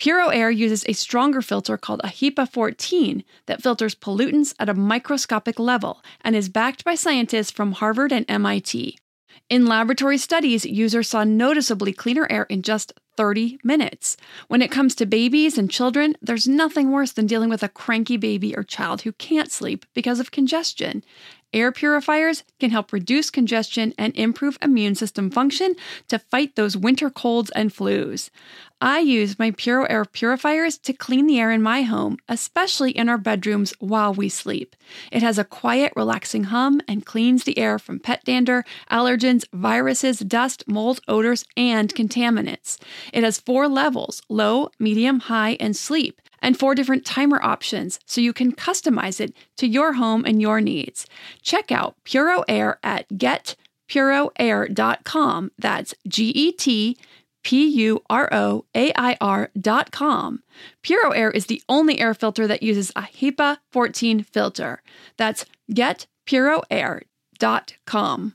Puro Air uses a stronger filter called a HEPA 14 that filters pollutants at a microscopic level and is backed by scientists from Harvard and MIT. In laboratory studies, users saw noticeably cleaner air in just 30 minutes. When it comes to babies and children, there's nothing worse than dealing with a cranky baby or child who can't sleep because of congestion. Air purifiers can help reduce congestion and improve immune system function to fight those winter colds and flus. I use my Puro Air purifiers to clean the air in my home, especially in our bedrooms while we sleep. It has a quiet, relaxing hum and cleans the air from pet dander, allergens, viruses, dust, mold, odors, and contaminants. It has four levels low, medium, high, and sleep and four different timer options so you can customize it to your home and your needs. Check out Puro Air at getpuroair.com. That's G E T P U R O A I R.com. Puro Air is the only air filter that uses a HEPA 14 filter. That's getpuroair.com.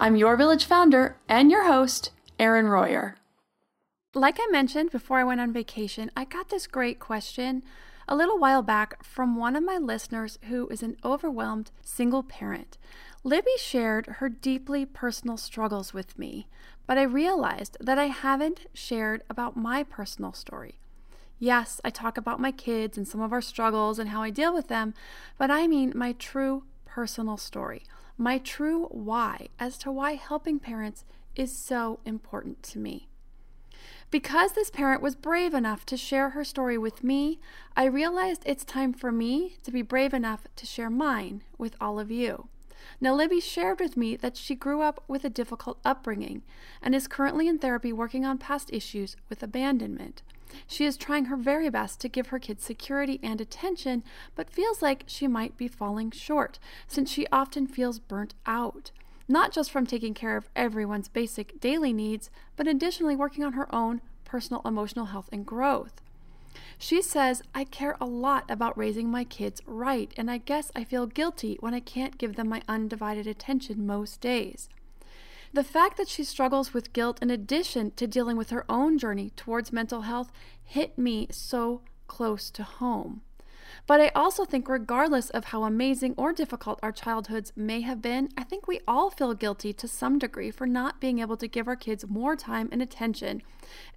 I'm your village founder and your host, Erin Royer. Like I mentioned before I went on vacation, I got this great question a little while back from one of my listeners who is an overwhelmed single parent. Libby shared her deeply personal struggles with me, but I realized that I haven't shared about my personal story. Yes, I talk about my kids and some of our struggles and how I deal with them, but I mean my true personal story, my true why as to why helping parents is so important to me. Because this parent was brave enough to share her story with me, I realized it's time for me to be brave enough to share mine with all of you. Now, Libby shared with me that she grew up with a difficult upbringing and is currently in therapy working on past issues with abandonment. She is trying her very best to give her kids security and attention, but feels like she might be falling short, since she often feels burnt out. Not just from taking care of everyone's basic daily needs, but additionally working on her own personal emotional health and growth. She says, I care a lot about raising my kids right, and I guess I feel guilty when I can't give them my undivided attention most days. The fact that she struggles with guilt in addition to dealing with her own journey towards mental health hit me so close to home. But I also think, regardless of how amazing or difficult our childhoods may have been, I think we all feel guilty to some degree for not being able to give our kids more time and attention,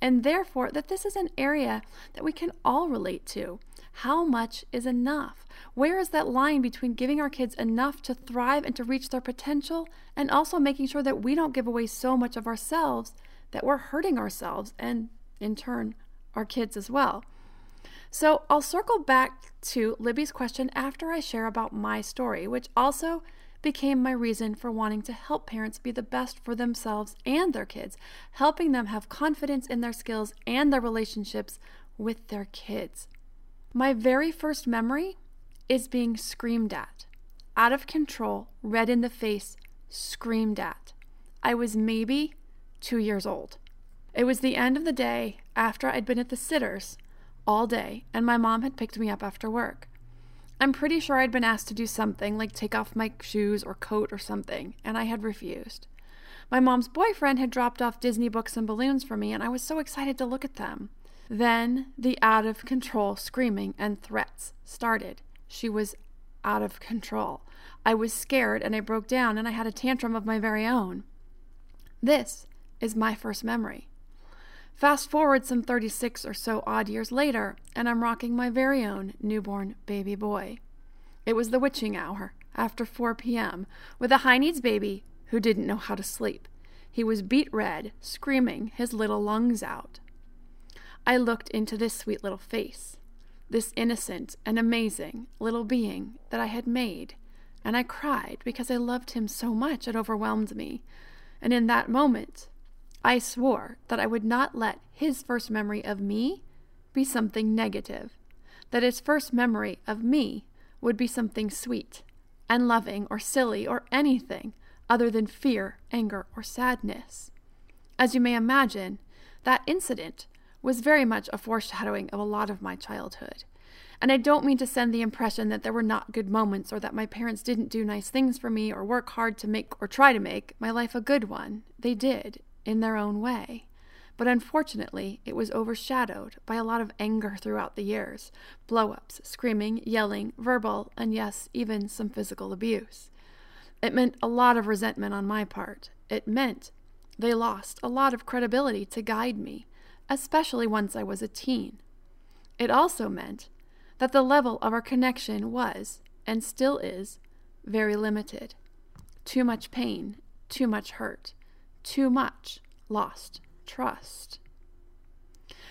and therefore that this is an area that we can all relate to. How much is enough? Where is that line between giving our kids enough to thrive and to reach their potential, and also making sure that we don't give away so much of ourselves that we're hurting ourselves and, in turn, our kids as well? So I'll circle back to Libby's question after I share about my story, which also became my reason for wanting to help parents be the best for themselves and their kids, helping them have confidence in their skills and their relationships with their kids. My very first memory is being screamed at, out of control, red in the face, screamed at. I was maybe two years old. It was the end of the day after I'd been at the sitters all day, and my mom had picked me up after work. I'm pretty sure I'd been asked to do something like take off my shoes or coat or something, and I had refused. My mom's boyfriend had dropped off Disney books and balloons for me, and I was so excited to look at them. Then the out of control screaming and threats started. She was out of control. I was scared and I broke down and I had a tantrum of my very own. This is my first memory. Fast forward some 36 or so odd years later, and I'm rocking my very own newborn baby boy. It was the witching hour, after 4 p.m., with a high needs baby who didn't know how to sleep. He was beet red, screaming his little lungs out. I looked into this sweet little face, this innocent and amazing little being that I had made, and I cried because I loved him so much it overwhelmed me. And in that moment, I swore that I would not let his first memory of me be something negative, that his first memory of me would be something sweet and loving or silly or anything other than fear, anger, or sadness. As you may imagine, that incident was very much a foreshadowing of a lot of my childhood. And I don't mean to send the impression that there were not good moments or that my parents didn't do nice things for me or work hard to make or try to make my life a good one. They did, in their own way. But unfortunately, it was overshadowed by a lot of anger throughout the years blow ups, screaming, yelling, verbal, and yes, even some physical abuse. It meant a lot of resentment on my part. It meant they lost a lot of credibility to guide me, especially once I was a teen. It also meant that the level of our connection was, and still is, very limited. Too much pain, too much hurt, too much lost trust.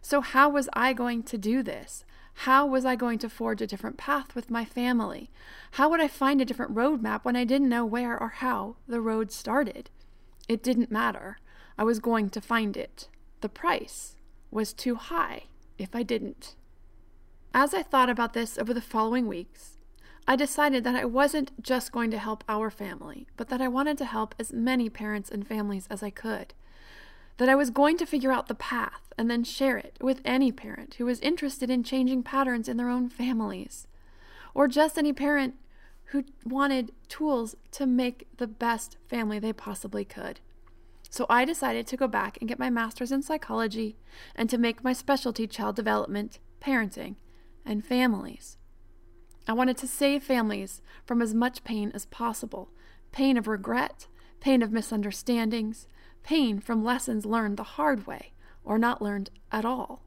So, how was I going to do this? How was I going to forge a different path with my family? How would I find a different roadmap when I didn't know where or how the road started? It didn't matter. I was going to find it. The price was too high if I didn't. As I thought about this over the following weeks, I decided that I wasn't just going to help our family, but that I wanted to help as many parents and families as I could that I was going to figure out the path and then share it with any parent who was interested in changing patterns in their own families, or just any parent who wanted tools to make the best family they possibly could. So I decided to go back and get my master's in psychology and to make my specialty child development, parenting, and families. I wanted to save families from as much pain as possible pain of regret, pain of misunderstandings, pain from lessons learned the hard way or not learned at all.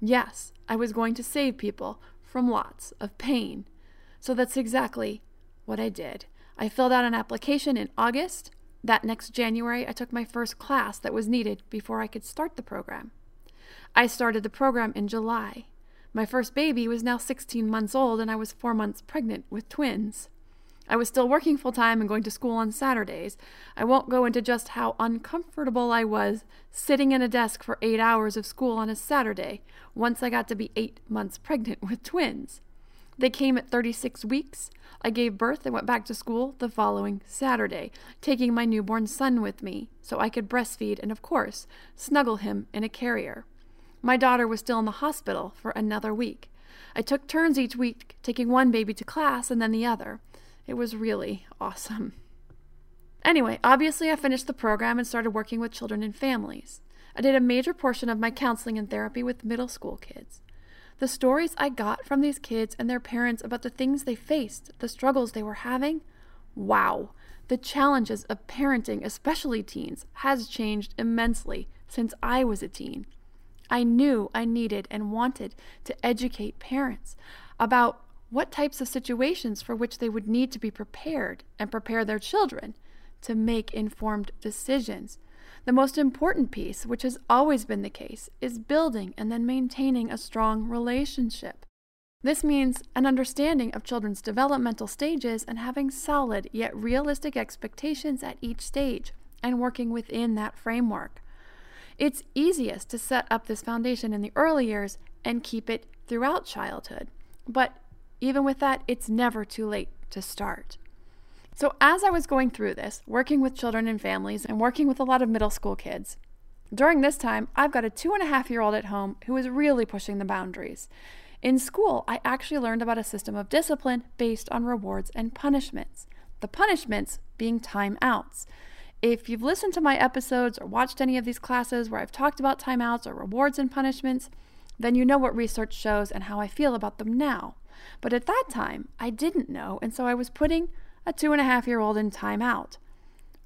Yes, I was going to save people from lots of pain. So that's exactly what I did. I filled out an application in August. That next January, I took my first class that was needed before I could start the program. I started the program in July. My first baby was now 16 months old, and I was four months pregnant with twins. I was still working full time and going to school on Saturdays. I won't go into just how uncomfortable I was sitting in a desk for eight hours of school on a Saturday once I got to be eight months pregnant with twins. They came at 36 weeks. I gave birth and went back to school the following Saturday, taking my newborn son with me so I could breastfeed and, of course, snuggle him in a carrier. My daughter was still in the hospital for another week. I took turns each week, taking one baby to class and then the other. It was really awesome. Anyway, obviously, I finished the program and started working with children and families. I did a major portion of my counseling and therapy with middle school kids. The stories I got from these kids and their parents about the things they faced, the struggles they were having wow, the challenges of parenting, especially teens, has changed immensely since I was a teen. I knew I needed and wanted to educate parents about what types of situations for which they would need to be prepared and prepare their children to make informed decisions. The most important piece, which has always been the case, is building and then maintaining a strong relationship. This means an understanding of children's developmental stages and having solid yet realistic expectations at each stage and working within that framework. It's easiest to set up this foundation in the early years and keep it throughout childhood. But even with that, it's never too late to start. So, as I was going through this, working with children and families and working with a lot of middle school kids, during this time, I've got a two and a half year old at home who is really pushing the boundaries. In school, I actually learned about a system of discipline based on rewards and punishments, the punishments being timeouts. If you've listened to my episodes or watched any of these classes where I've talked about timeouts or rewards and punishments, then you know what research shows and how I feel about them now. But at that time, I didn't know, and so I was putting a two and a half year old in timeout.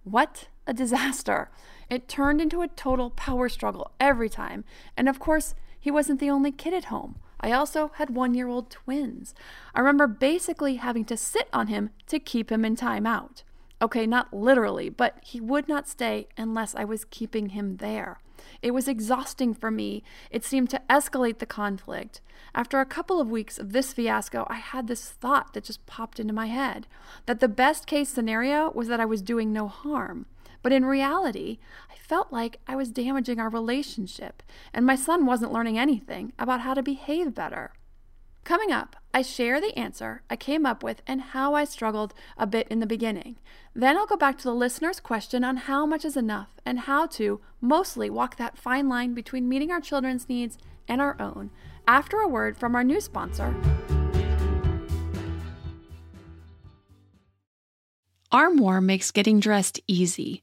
What a disaster. It turned into a total power struggle every time. And of course, he wasn't the only kid at home. I also had one year old twins. I remember basically having to sit on him to keep him in timeout. Okay, not literally, but he would not stay unless I was keeping him there. It was exhausting for me. It seemed to escalate the conflict. After a couple of weeks of this fiasco, I had this thought that just popped into my head that the best case scenario was that I was doing no harm. But in reality, I felt like I was damaging our relationship, and my son wasn't learning anything about how to behave better. Coming up, I share the answer I came up with and how I struggled a bit in the beginning. Then I'll go back to the listener's question on how much is enough and how to mostly walk that fine line between meeting our children's needs and our own after a word from our new sponsor. Armoire makes getting dressed easy.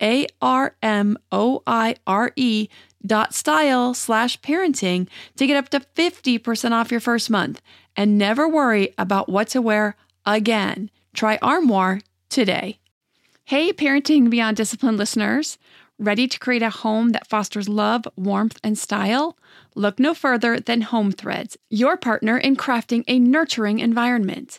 a R M O I R E dot style slash parenting to get up to 50% off your first month and never worry about what to wear again. Try Armoire today. Hey, Parenting Beyond Discipline listeners. Ready to create a home that fosters love, warmth, and style? Look no further than Home Threads, your partner in crafting a nurturing environment.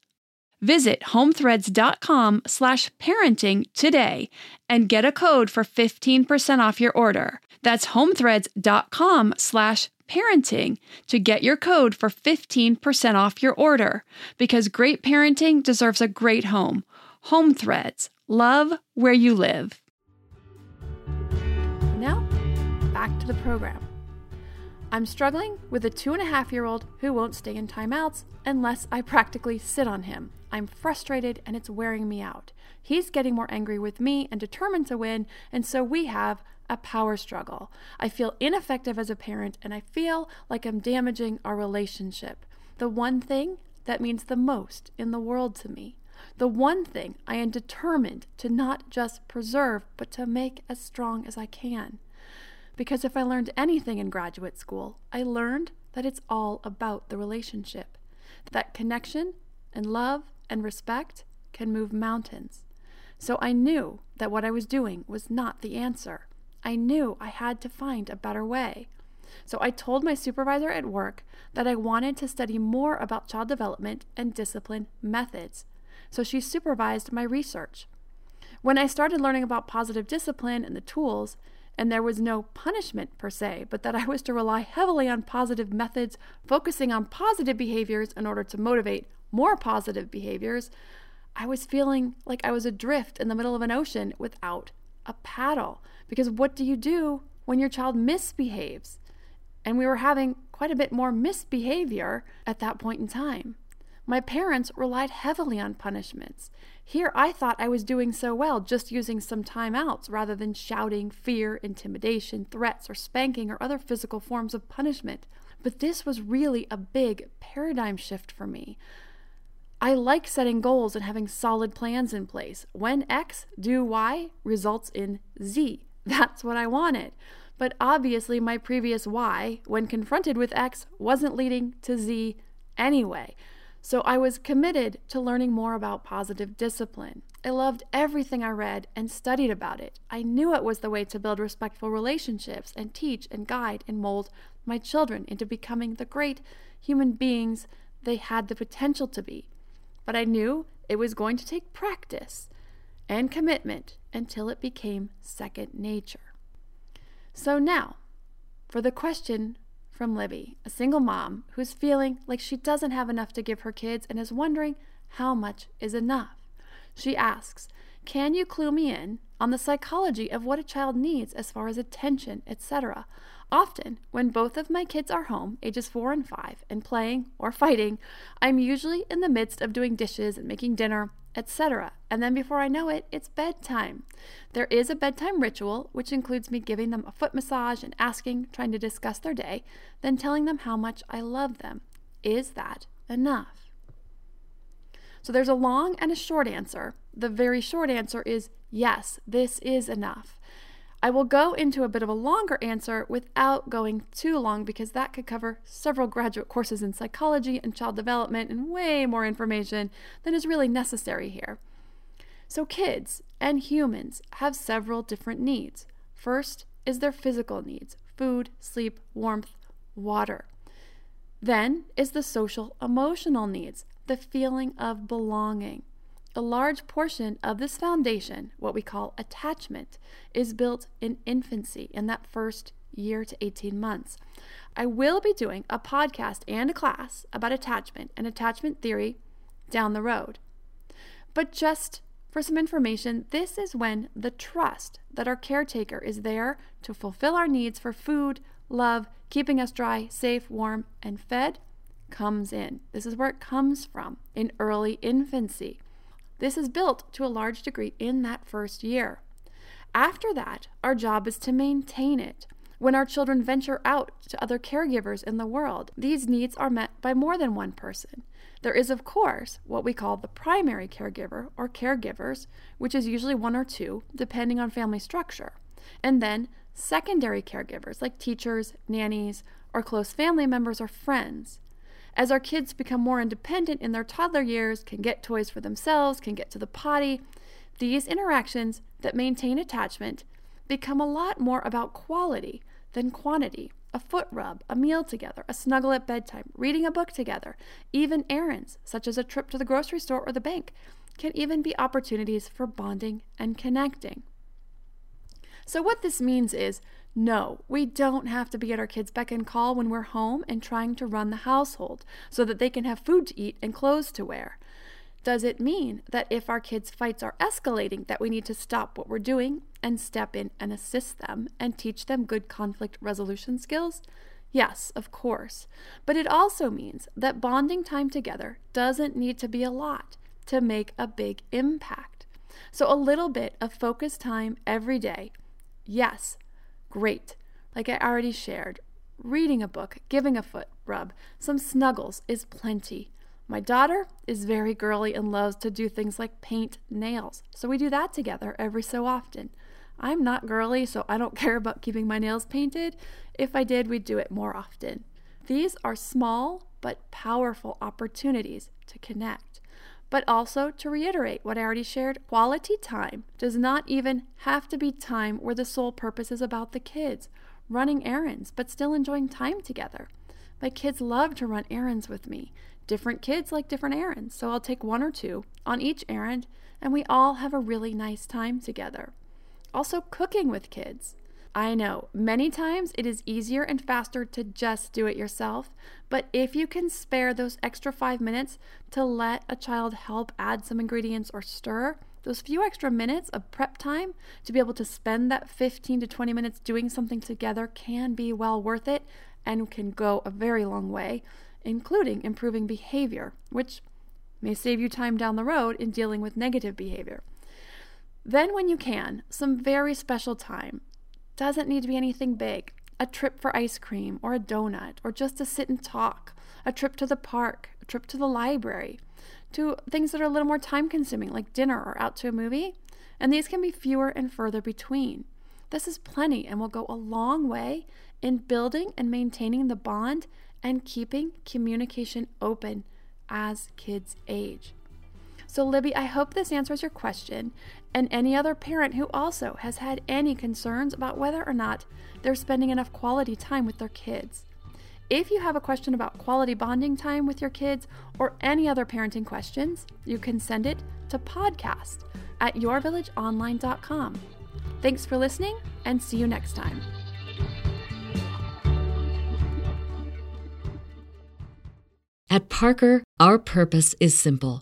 Visit homethreads.com slash parenting today and get a code for 15% off your order. That's homethreads.com slash parenting to get your code for 15% off your order because great parenting deserves a great home. Home Threads. Love where you live. Now, back to the program. I'm struggling with a two and a half year old who won't stay in timeouts unless I practically sit on him. I'm frustrated and it's wearing me out. He's getting more angry with me and determined to win, and so we have a power struggle. I feel ineffective as a parent and I feel like I'm damaging our relationship. The one thing that means the most in the world to me. The one thing I am determined to not just preserve, but to make as strong as I can. Because if I learned anything in graduate school, I learned that it's all about the relationship. That connection and love and respect can move mountains. So I knew that what I was doing was not the answer. I knew I had to find a better way. So I told my supervisor at work that I wanted to study more about child development and discipline methods. So she supervised my research. When I started learning about positive discipline and the tools, and there was no punishment per se, but that I was to rely heavily on positive methods, focusing on positive behaviors in order to motivate more positive behaviors, I was feeling like I was adrift in the middle of an ocean without a paddle. Because what do you do when your child misbehaves? And we were having quite a bit more misbehavior at that point in time. My parents relied heavily on punishments. Here, I thought I was doing so well just using some timeouts rather than shouting, fear, intimidation, threats, or spanking or other physical forms of punishment. But this was really a big paradigm shift for me. I like setting goals and having solid plans in place. When X, do Y results in Z. That's what I wanted. But obviously, my previous Y, when confronted with X, wasn't leading to Z anyway. So I was committed to learning more about positive discipline. I loved everything I read and studied about it. I knew it was the way to build respectful relationships and teach and guide and mold my children into becoming the great human beings they had the potential to be. But I knew it was going to take practice and commitment until it became second nature. So now, for the question from Libby, a single mom who's feeling like she doesn't have enough to give her kids and is wondering how much is enough. She asks, Can you clue me in on the psychology of what a child needs as far as attention, etc.? Often, when both of my kids are home, ages four and five, and playing or fighting, I'm usually in the midst of doing dishes and making dinner etc. And then before I know it, it's bedtime. There is a bedtime ritual, which includes me giving them a foot massage and asking, trying to discuss their day, then telling them how much I love them. Is that enough? So there's a long and a short answer. The very short answer is yes, this is enough. I will go into a bit of a longer answer without going too long because that could cover several graduate courses in psychology and child development and way more information than is really necessary here. So, kids and humans have several different needs. First is their physical needs food, sleep, warmth, water. Then is the social emotional needs, the feeling of belonging. A large portion of this foundation, what we call attachment, is built in infancy in that first year to 18 months. I will be doing a podcast and a class about attachment and attachment theory down the road. But just for some information, this is when the trust that our caretaker is there to fulfill our needs for food, love, keeping us dry, safe, warm, and fed comes in. This is where it comes from in early infancy. This is built to a large degree in that first year. After that, our job is to maintain it. When our children venture out to other caregivers in the world, these needs are met by more than one person. There is, of course, what we call the primary caregiver or caregivers, which is usually one or two, depending on family structure. And then secondary caregivers like teachers, nannies, or close family members or friends. As our kids become more independent in their toddler years, can get toys for themselves, can get to the potty, these interactions that maintain attachment become a lot more about quality than quantity. A foot rub, a meal together, a snuggle at bedtime, reading a book together, even errands, such as a trip to the grocery store or the bank, can even be opportunities for bonding and connecting. So, what this means is no, we don't have to be at our kids' beck and call when we're home and trying to run the household so that they can have food to eat and clothes to wear. Does it mean that if our kids' fights are escalating, that we need to stop what we're doing and step in and assist them and teach them good conflict resolution skills? Yes, of course. But it also means that bonding time together doesn't need to be a lot to make a big impact. So, a little bit of focused time every day, yes, Great. Like I already shared, reading a book, giving a foot rub, some snuggles is plenty. My daughter is very girly and loves to do things like paint nails, so we do that together every so often. I'm not girly, so I don't care about keeping my nails painted. If I did, we'd do it more often. These are small but powerful opportunities to connect. But also to reiterate what I already shared quality time does not even have to be time where the sole purpose is about the kids, running errands, but still enjoying time together. My kids love to run errands with me. Different kids like different errands, so I'll take one or two on each errand, and we all have a really nice time together. Also, cooking with kids. I know many times it is easier and faster to just do it yourself, but if you can spare those extra five minutes to let a child help add some ingredients or stir, those few extra minutes of prep time to be able to spend that 15 to 20 minutes doing something together can be well worth it and can go a very long way, including improving behavior, which may save you time down the road in dealing with negative behavior. Then, when you can, some very special time doesn't need to be anything big a trip for ice cream or a donut or just to sit and talk, a trip to the park, a trip to the library, to things that are a little more time consuming like dinner or out to a movie. And these can be fewer and further between. This is plenty and will go a long way in building and maintaining the bond and keeping communication open as kids age. So, Libby, I hope this answers your question and any other parent who also has had any concerns about whether or not they're spending enough quality time with their kids. If you have a question about quality bonding time with your kids or any other parenting questions, you can send it to podcast at yourvillageonline.com. Thanks for listening and see you next time. At Parker, our purpose is simple